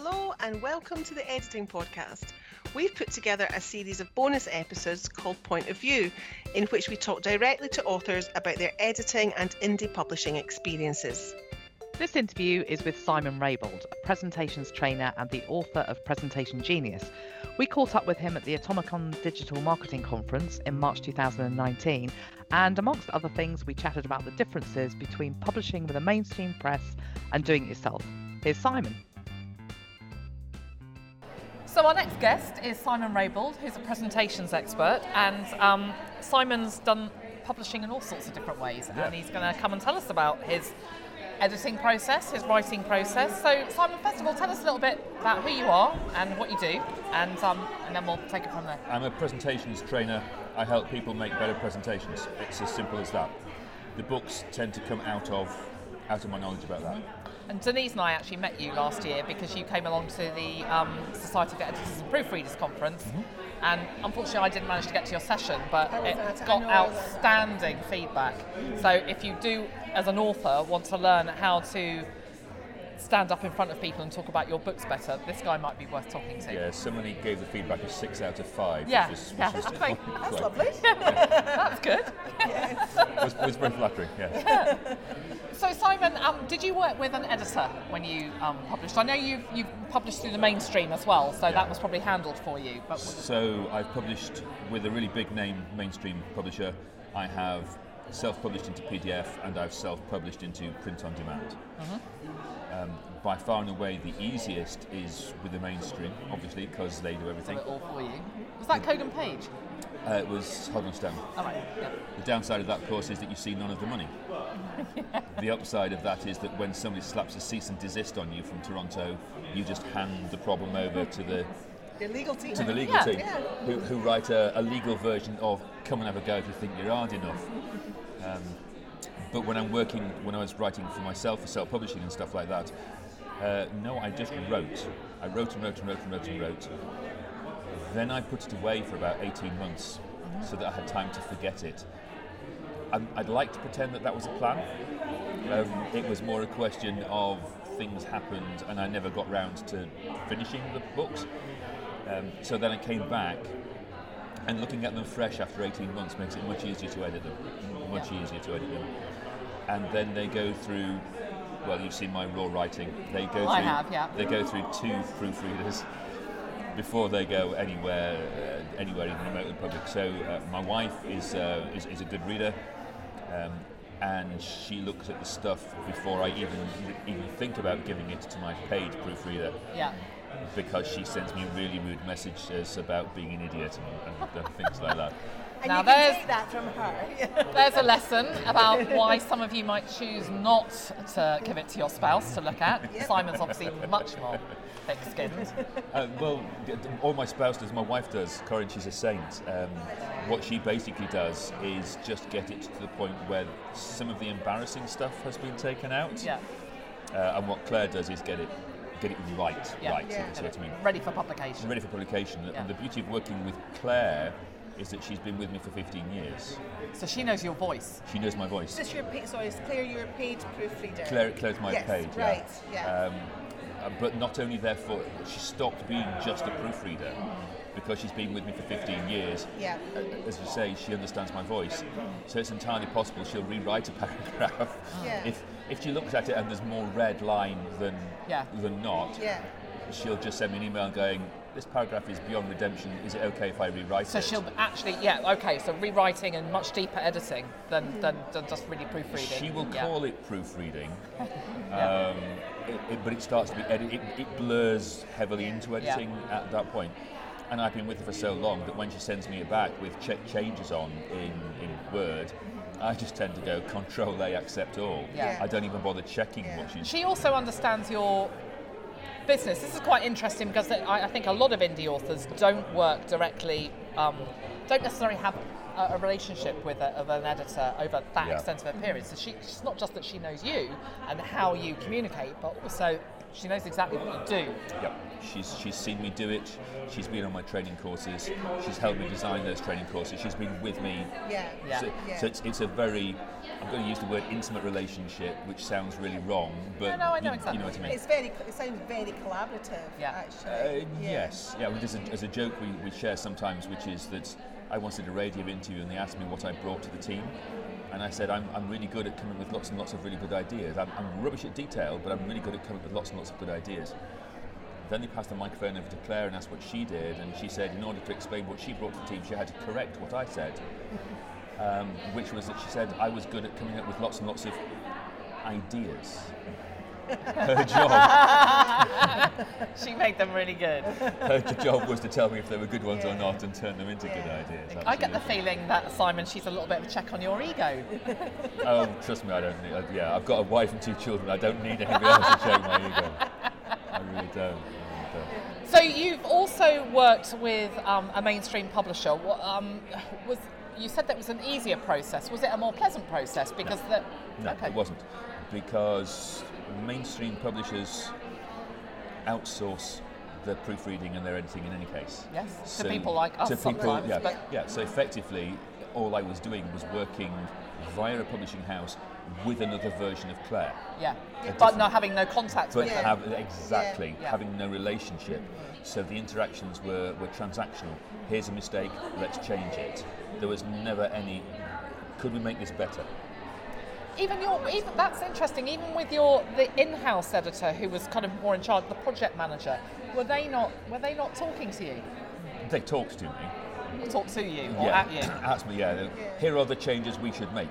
Hello and welcome to the Editing Podcast. We've put together a series of bonus episodes called Point of View, in which we talk directly to authors about their editing and indie publishing experiences. This interview is with Simon Raybould, a presentations trainer and the author of Presentation Genius. We caught up with him at the Atomicon Digital Marketing Conference in March 2019, and amongst other things, we chatted about the differences between publishing with a mainstream press and doing it yourself. Here's Simon. So our next guest is Simon Raybould, who's a presentations expert, and um, Simon's done publishing in all sorts of different ways, yeah. and he's going to come and tell us about his editing process, his writing process. So, Simon, first of all, tell us a little bit about who you are and what you do, and um, and then we'll take it from there. I'm a presentations trainer. I help people make better presentations. It's as simple as that. The books tend to come out of out of my knowledge about that. And Denise and I actually met you last year because you came along to the um, Society of Editors and Proofreaders conference. Mm-hmm. And unfortunately, I didn't manage to get to your session, but it got outstanding feedback. So, if you do, as an author, want to learn how to stand up in front of people and talk about your books better, this guy might be worth talking to. Yeah, somebody gave the feedback a six out of five. Yeah, which is, yeah. Which is quite, that's lovely. that's good. Yes. it, was, it was very flattering, yes. Yeah. So Simon, um, did you work with an editor when you um, published? I know you've, you've published through the mainstream as well, so yeah. that was probably handled for you. But so I've published with a really big name mainstream publisher. I have self-published into PDF and I've self-published into print on demand. Mm-hmm. Um, by far and away, the easiest is with the mainstream, obviously, because they do everything. all for you. Was that Kogan Page? Uh, it was Hodder Stoughton. All right. Yeah. The downside of that, of course, is that you see none of the money. yeah. The upside of that is that when somebody slaps a cease and desist on you from Toronto, you just hand the problem over to the the legal team. To the legal yeah. team, yeah. Who, who, write a, a, legal version of "Come and have a go if you think you're hard enough." Um, but when I'm working, when I was writing for myself for self-publishing and stuff like that, uh, no, I just wrote. I wrote and wrote and wrote and wrote and wrote. Then I put it away for about 18 months so that I had time to forget it. i would like to pretend that that was a plan. Um, it was more a question of things happened and I never got round to finishing the books. Um, so then I came back and looking at them fresh after 18 months makes it much easier to edit them. Much easier to edit them. And then they go through well, you've seen my raw writing. They go through, I have, yeah. They go through two proofreaders before they go anywhere, uh, anywhere even remotely public. So uh, my wife is, uh, is, is a good reader, um, and she looks at the stuff before I even even think about giving it to my paid proofreader. Yeah. Because she sends me really rude messages about being an idiot and, and, and things like that. And now there's that from her. there's a lesson about why some of you might choose not to give it to your spouse to look at. Yep. Simon's obviously much more thick-skinned. Uh, well, all my spouse does, my wife does. Corinne, she's a saint. Um, what she basically does is just get it to the point where some of the embarrassing stuff has been taken out. Yeah. Uh, and what Claire does is get it get it right, yeah. right. Yeah. So, I mean, ready for publication. Ready for publication. Yeah. And the beauty of working with Claire is that she's been with me for 15 years. So she knows your voice. She knows my voice. Is this your pa- sorry, is Claire your paid proofreader? Claire, Claire's my yes, paid. Right. Yeah. yeah. Um, but not only therefore, she stopped being just a proofreader because she's been with me for 15 years. Yeah. Uh, as you say, she understands my voice. So it's entirely possible she'll rewrite a paragraph. Yeah. If if she looks at it and there's more red line than yeah. than not, yeah. she'll just send me an email going, this paragraph is beyond redemption. Is it okay if I rewrite so it? So she'll actually, yeah, okay. So rewriting and much deeper editing than, than, than just really proofreading. She will yeah. call it proofreading, yeah. um, it, it, but it starts to be edit. It, it blurs heavily into editing yeah. at that point. And I've been with her for so long that when she sends me it back with ch- changes on in, in Word, I just tend to go Control A, accept all. Yeah. I don't even bother checking what she's. She also understands your business. This is quite interesting because I, think a lot of indie authors don't work directly, um, don't necessarily have a, a relationship with, a, an editor over that yeah. of a period. So she, it's not just that she knows you and how you communicate, but also she knows exactly what you do. Yep. She's, she's seen me do it. She's been on my training courses. She's helped me design those training courses. She's been with me. Yeah. Yeah. So, Yeah. so it's, it's a very, I'm going to use the word intimate relationship, which sounds really wrong, but No, no, I know you, exactly you know what I mean. It's very. It sounds very collaborative. Yeah. Actually. Uh, Yes, yeah. Well, there's a, there's a joke we, we share sometimes, which is that I once did a radio interview and they asked me what I brought to the team. And I said, I'm, I'm really good at coming with lots and lots of really good ideas. I'm, I'm rubbish at detail, but I'm really good at coming up with lots and lots of good ideas. Then they passed the microphone over to Claire and asked what she did, and she said, in order to explain what she brought to the team, she had to correct what I said, um, which was that she said I was good at coming up with lots and lots of ideas. Her job She made them really good. her job was to tell me if they were good ones or not and turn them into good Yeah. ideas. I get the feeling that Simon, she's a little bit of a check on your ego. Oh, trust me, I don't need. Uh, yeah, I've got a wife and two children. I don't need anybody else to check my ego. I really don't. I really don't. So you've also worked with um, a mainstream publisher. Um, was you said that was an easier process? Was it a more pleasant process? Because the No, okay. it wasn't, because mainstream publishers outsource their proofreading and their editing in any case. Yes, to people like us to people, yeah, but- yeah. So effectively, all I was doing was working via a publishing house with another version of Claire. Yeah, A but not having no contact but with them. have exactly Yeah. having no relationship. So the interactions were, were transactional. Here's a mistake, let's change it. There was never any. Could we make this better? Even your, even that's interesting. Even with your the in-house editor, who was kind of more in charge, the project manager, were they not were they not talking to you, They talked to me. talk to you or yeah, at you? asked me. Yeah, here are the changes we should make.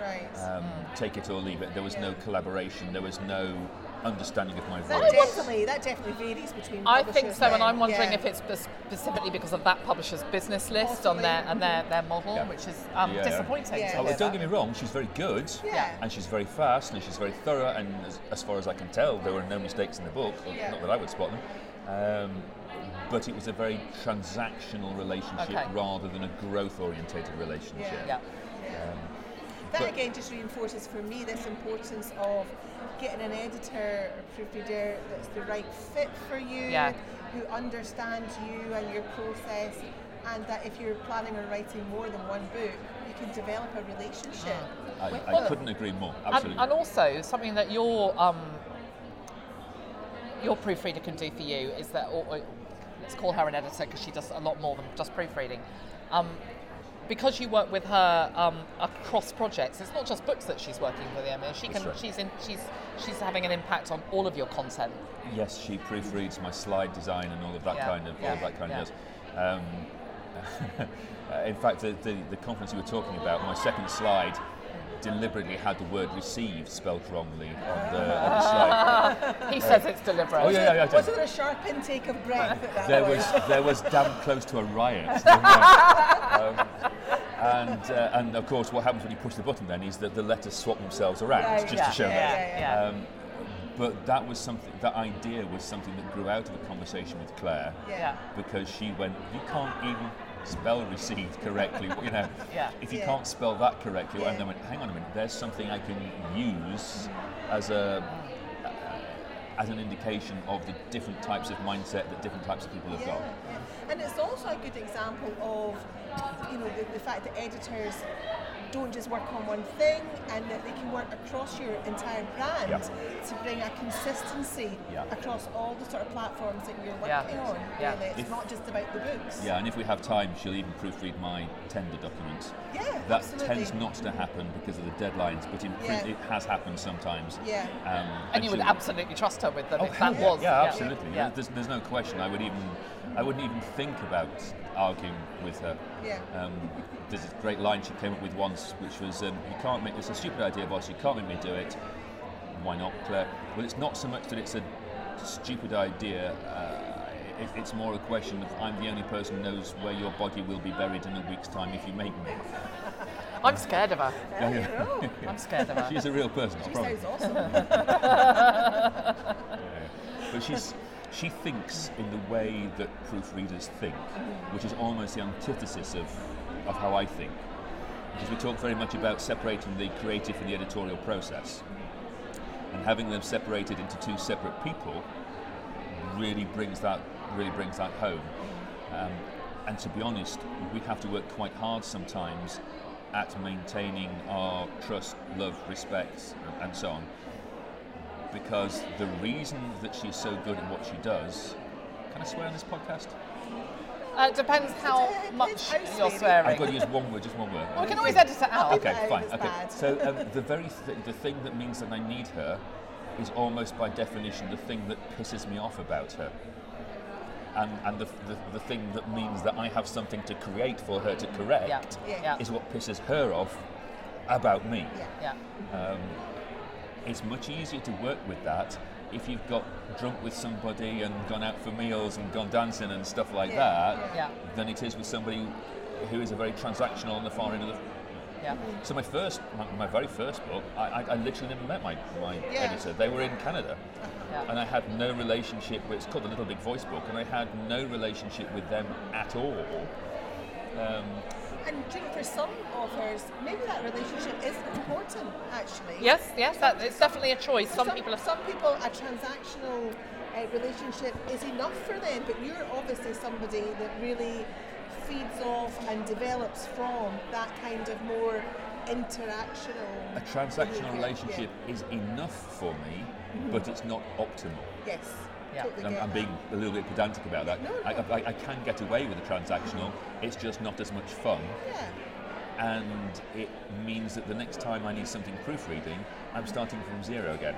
Right. Um, Take it or leave it. There was no collaboration. There was no understanding of my that definitely that definitely varies between. I think so, and I'm wondering yeah. if it's specifically because of that publisher's business list on their and their, their model, Yeah. which is um, Yeah. disappointing. Yeah. to Oh, hear don't get me wrong, she's very good. Yeah. And she's very fast and she's very thorough. And as, as far as I can tell, there were no mistakes in the book. Yeah. Not that I would spot them. Um, but it was a very transactional relationship Okay. rather than a growth orientated relationship. Yeah. That But- again just reinforces for me this importance of getting an editor or proofreader that's the right fit for you, Yeah. who understands you and your process, and that if you're planning on writing more than one book, you can develop a relationship. I, Well, I couldn't agree more. And, Absolutely. and also something that your um, your proofreader can do for you is that, or, or let's call her an editor because she does a lot more than just proofreading. Um, because you work with her um, across projects, it's not just books that she's working with. Mean, she can. right. She's in. She's she's having an impact on all of your content. Yes, she proofreads my slide design and all of that Yeah, kind of all of that kind yeah. of. Um, in fact, the, the, the conference you were talking about, my second slide deliberately had the word "received" spelled wrongly on the, on the slide. He says it's deliberate. Oh yeah, yeah, yeah. Was there a sharp intake of breath that There point? was there was damn close to a riot. um, and uh, and of course, what happens when you push the button then is that the letters swap themselves around Right, just yeah, to show yeah, that. yeah, yeah. Um, but that was something. That idea was something that grew out of a conversation with Claire. Yeah. because she went, you can't even spell received correctly. you know, Yeah. if you Yeah. can't spell that correctly, Yeah. and then went, hang on a minute, there's something I can use as a uh, as an indication of the different types of mindset that different types of people have Yeah, got. yeah. And it's also a good example of, you know, the, the fact that editors don't just work on one thing and that they can work across your entire brand Yeah. to bring a consistency Yeah. across all the sort of platforms that you're Yeah. working on. Yeah. Really. It's If- not just about the books. Yeah, and if we have time, she'll even proofread my tender documents. Yeah, That absolutely. tends not to happen because of the deadlines, but in print Yeah. it has happened sometimes. Yeah. Um, and you would absolutely trust her with them Oh, if that yeah. was. Yeah, absolutely. Yeah. There's, there's no question. I would even, I wouldn't even think about arguing with her. Yeah. Um, there's a great line she came up with once, which was, um, "You can't make this a stupid idea, boss. You can't make me do it. Why not, Claire? Well, it's not so much that it's a stupid idea. Uh, it, it's more a question of I'm the only person who knows where your body will be buried in a week's time if you make me. I'm scared of her. Yeah, you. I'm scared of her. She's a real person. I She promise. sounds awesome. But she's she thinks in the way that proofreaders think, which is almost the antithesis of, of how I think. Because we talk very much about separating the creative from the editorial process. and having them separated into two separate people really brings that really brings that home. Um, and to be honest, we have to work quite hard sometimes at maintaining our trust, love, respect, and so on. Because the reason that she's so good at what she does, can I swear on this podcast? Uh, it depends how much you're swearing. I've got to use one word, just one word. Well, we can always edit it out. Okay, No, fine. Okay. bad. So um, the very th- the thing that means that I need her is almost by definition the thing that pisses me off about her. And, and the, the, the thing that means that I have something to create for her to correct Yeah. Yeah. Yeah. is what pisses her off about me. Yeah. Yeah. Um, it's much easier to work with that if you've got drunk with somebody and gone out for meals and gone dancing and stuff like Yeah, that yeah. than it is with somebody who is a very transactional on the far end of the Yeah. so my first, my, my very first book, I, I, I literally never met my, my Yeah. editor. They were in Canada, Yeah. and I had no relationship. with It's called the Little Big Voice book, and I had no relationship with them at all. Um, And do you know, for some authors, maybe that relationship is important, actually. Yes, yes, that, it's definitely a choice. Some, Some people are. some people a transactional uh, relationship is enough for them, but you're obviously somebody that really feeds off and develops from that kind of more interactional. a transactional behaviour. relationship is enough for me, but it's not optimal. Yes. Yeah. Totally I'm, I'm being a little bit pedantic about that. No, I, no. I, I can get away with a transactional, it's just not as much fun. Yeah. And it means that the next time I need something proofreading, I'm starting from zero again.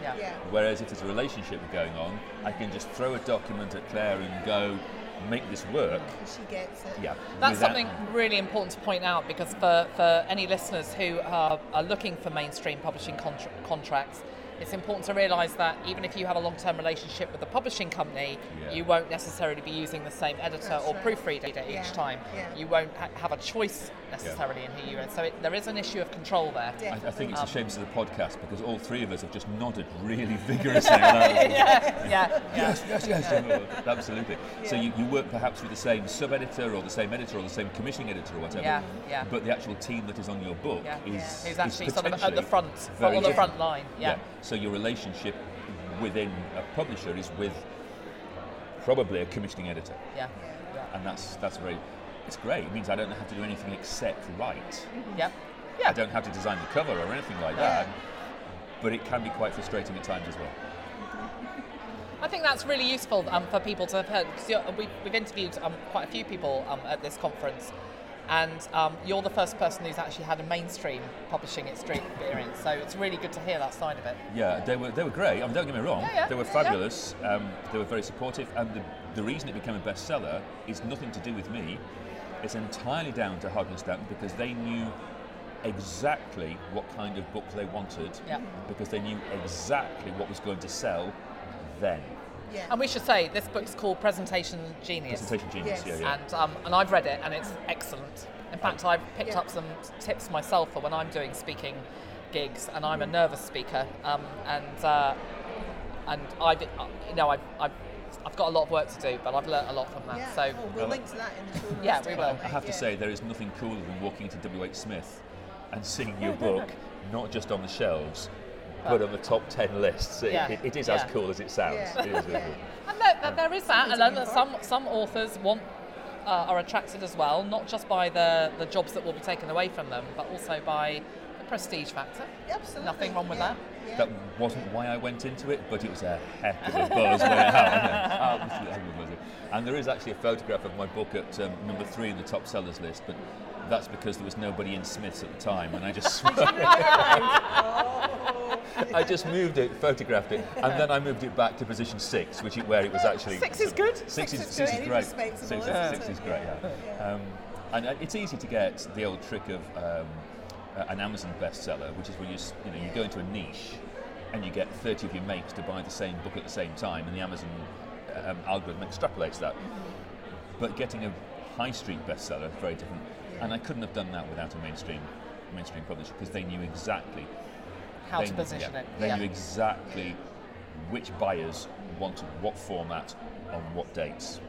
Yeah. Yeah. Whereas if there's a relationship going on, I can just throw a document at Claire and go, make this work. She gets it. Yeah. That's without- something really important to point out because for, for any listeners who are, are looking for mainstream publishing contra- contracts, it's important to realise that even if you have a long term relationship with the publishing company, Yeah. you won't necessarily be using the same editor That's or right. proofreader Yeah, each time. yeah. You won't ha- have a choice necessarily in who you are. So it, there is an issue of control there. I, I think it's Um, a shame to the podcast because all three of us have just nodded really vigorously. yeah, yeah, yeah. Yes, yes, yes. Absolutely. So you, you work perhaps with the same sub editor or the same editor or the same commissioning editor or whatever. Yeah, yeah. But the actual team that is on your book Yeah. is. Who's is actually sort of at the front, on the front line. Yeah. So your relationship within a publisher is with probably a commissioning editor. Yeah. and that's that's very it's great. It means I don't have to do anything except write. Yeah. I don't have to design the cover or anything like that. But it can be quite frustrating at times as well. I think that's really useful um, for people to have heard. We've, we've interviewed um, quite a few people um, at this conference, and um, you're the first person who's actually had a mainstream publishing experience. So it's really good to hear that side of it. Yeah, they were they were great. I mean, don't get me wrong. Yeah, yeah. They were Yeah. fabulous. Um, they were very supportive, and the, the reason it became a bestseller is nothing to do with me. It's entirely down to Hodder Stoughton because they knew exactly what kind of book they wanted Yeah. because they knew exactly what was going to sell then. Yeah. And we should say this book's called Presentation Genius. Presentation genius, Yes. yeah, yeah. And, um, and I've read it and it's excellent. In fact, I've picked Yeah. up some tips myself for when I'm doing speaking gigs, and I'm a nervous speaker. Um, and uh, and I, did- uh, you know, I've, I've, I've got a lot of work to do, but I've learnt a lot from that. yeah. So oh, we'll link to that in the show. Yeah, we will. I have to yeah. say, there is nothing cooler than walking into W.H. Smith and seeing your book not just on the shelves, but on the top 10 lists. It, Yeah. it- it is Yeah. as cool as it sounds. Yeah. It is, isn't And there, there- there is that, and then to some some authors want uh, are attracted as well, not just by the the jobs that will be taken away from them, but also by the prestige factor. Absolutely. Nothing wrong with yeah. that. Yeah. That wasn't why I went into it, but it was a heck of a buzz when it happened. Absolutely. And there is actually a photograph of my book at um, number three in the top sellers list, but that's because there was nobody in Smiths at the time, and I just I just moved it, photographed it, and then I moved it back to position six, which it, where it was actually Six is good. Six, is, is six is great. respectable, Six, isn't six it? is great. Yeah. Um, and uh, it's easy to get the old trick of um, an Amazon bestseller, which is when you you know you go into a niche and you get 30 of your mates to buy the same book at the same time, and the Amazon um, algorithm extrapolates that. But getting a high street bestseller is very different, and I couldn't have done that without a mainstream mainstream publisher because they knew exactly How to knew- position yeah, it. They Yeah. knew exactly which buyers wanted what format on what dates.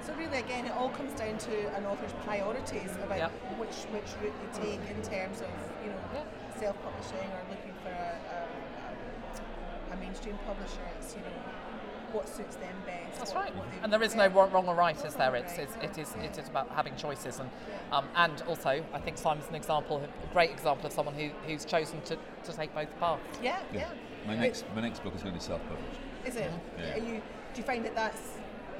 So really, again, it all comes down to an author's priorities about Yep. which which route they take in terms of you know Yeah. self-publishing or looking for a, a, a a mainstream publisher. It's you know what suits them best. That's what- right. what And there is no wrong wrong or right, is there? It's, it's, it, is, it is about having choices. And, um, and also, I think Simon's an example, a great example of someone who, who's chosen to, to take both paths. Yeah, yeah. My next my next book is going to be self-published. Is it? Yeah. Are you? Do you find that that's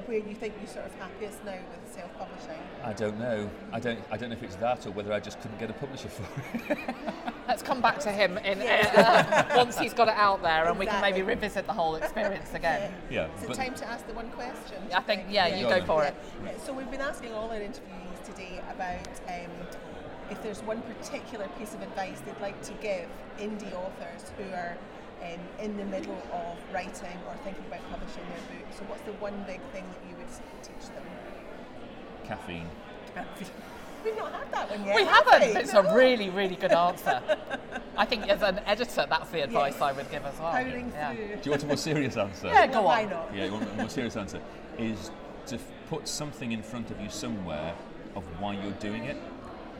where you think you're sort of happiest now with self-publishing? I don't know. I don't. I don't know if it's that or whether I just couldn't get a publisher for it. Let's come back to him in, uh, once he's got it out there and we can maybe revisit the whole experience again. yeah, Is it time to ask the one question? I think, yeah, you go go for it. Yeah. So we've been asking all our interviewees today about um, if there's one particular piece of advice they'd like to give indie authors who are um, in the middle of writing or thinking about publishing their book. So what's the one big thing that you would teach them? caffeine. We've not had that one yet. We have haven't. we? It's No. a really, really good answer. I think as an editor, that's the advice I would give as well. Powering Yeah. Do you want a more serious answer? Yeah, go Why on. not? Yeah, you want a more serious answer is to f- put something in front of you somewhere of why you're doing it.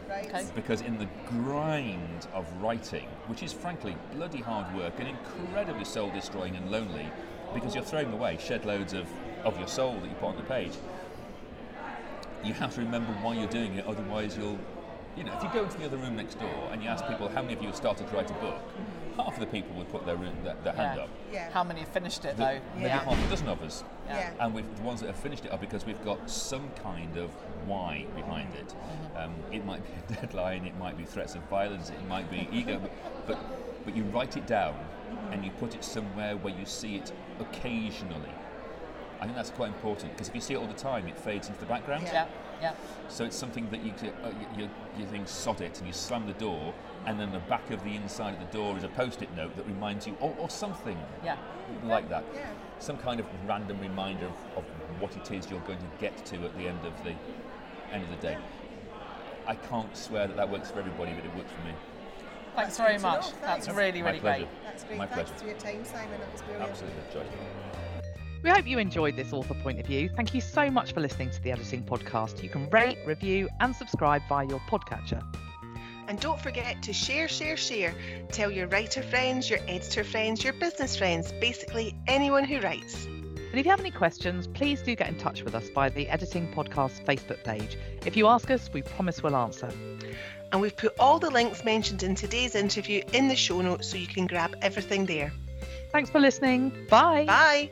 Right. Okay. Because in the grind of writing, which is frankly bloody hard work and incredibly soul destroying and lonely, because you're throwing away shed loads of, of your soul that you put on the page, you have to remember why you're doing it, otherwise, you'll. You know, if you go into the other room next door and you ask people how many of you have started to write a book, half of the people would put their, room, their, their hand up. Yeah. How many have finished it The- though? Maybe Yeah. half a dozen of us. Yeah. And we've, the ones that have finished it are because we've got some kind of why behind it. Mm-hmm. Um, it might be a deadline, it might be threats of violence, it might be ego, but, but, but you write it down and you put it somewhere where you see it occasionally. I think that's quite important because if you see it all the time, it fades into the background. Yeah, yeah. So it's something that you, c- uh, you, you, you think, sod it, and you slam the door, and then the back of the inside of the door is a post-it note that reminds you, or, or something Yeah. like that. Yeah. Some kind of random reminder of, of what it is you're going to get to at the end of the end of the day. I can't swear that that works for everybody, but it works for me. Thanks That's very good to much. That's Thanks. really, My really pleasure. great. That's great. My Thanks pleasure. for your time, Simon. That was brilliant. Absolutely, Joy. We hope you enjoyed this author point of view. Thank you so much for listening to the Editing Podcast. You can rate, review, and subscribe via your podcatcher. And don't forget to share, share, share. Tell your writer friends, your editor friends, your business friends, basically anyone who writes. And if you have any questions, please do get in touch with us via the Editing Podcast Facebook page. If you ask us, we promise we'll answer. And we've put all the links mentioned in today's interview in the show notes so you can grab everything there. Thanks for listening. Bye. Bye!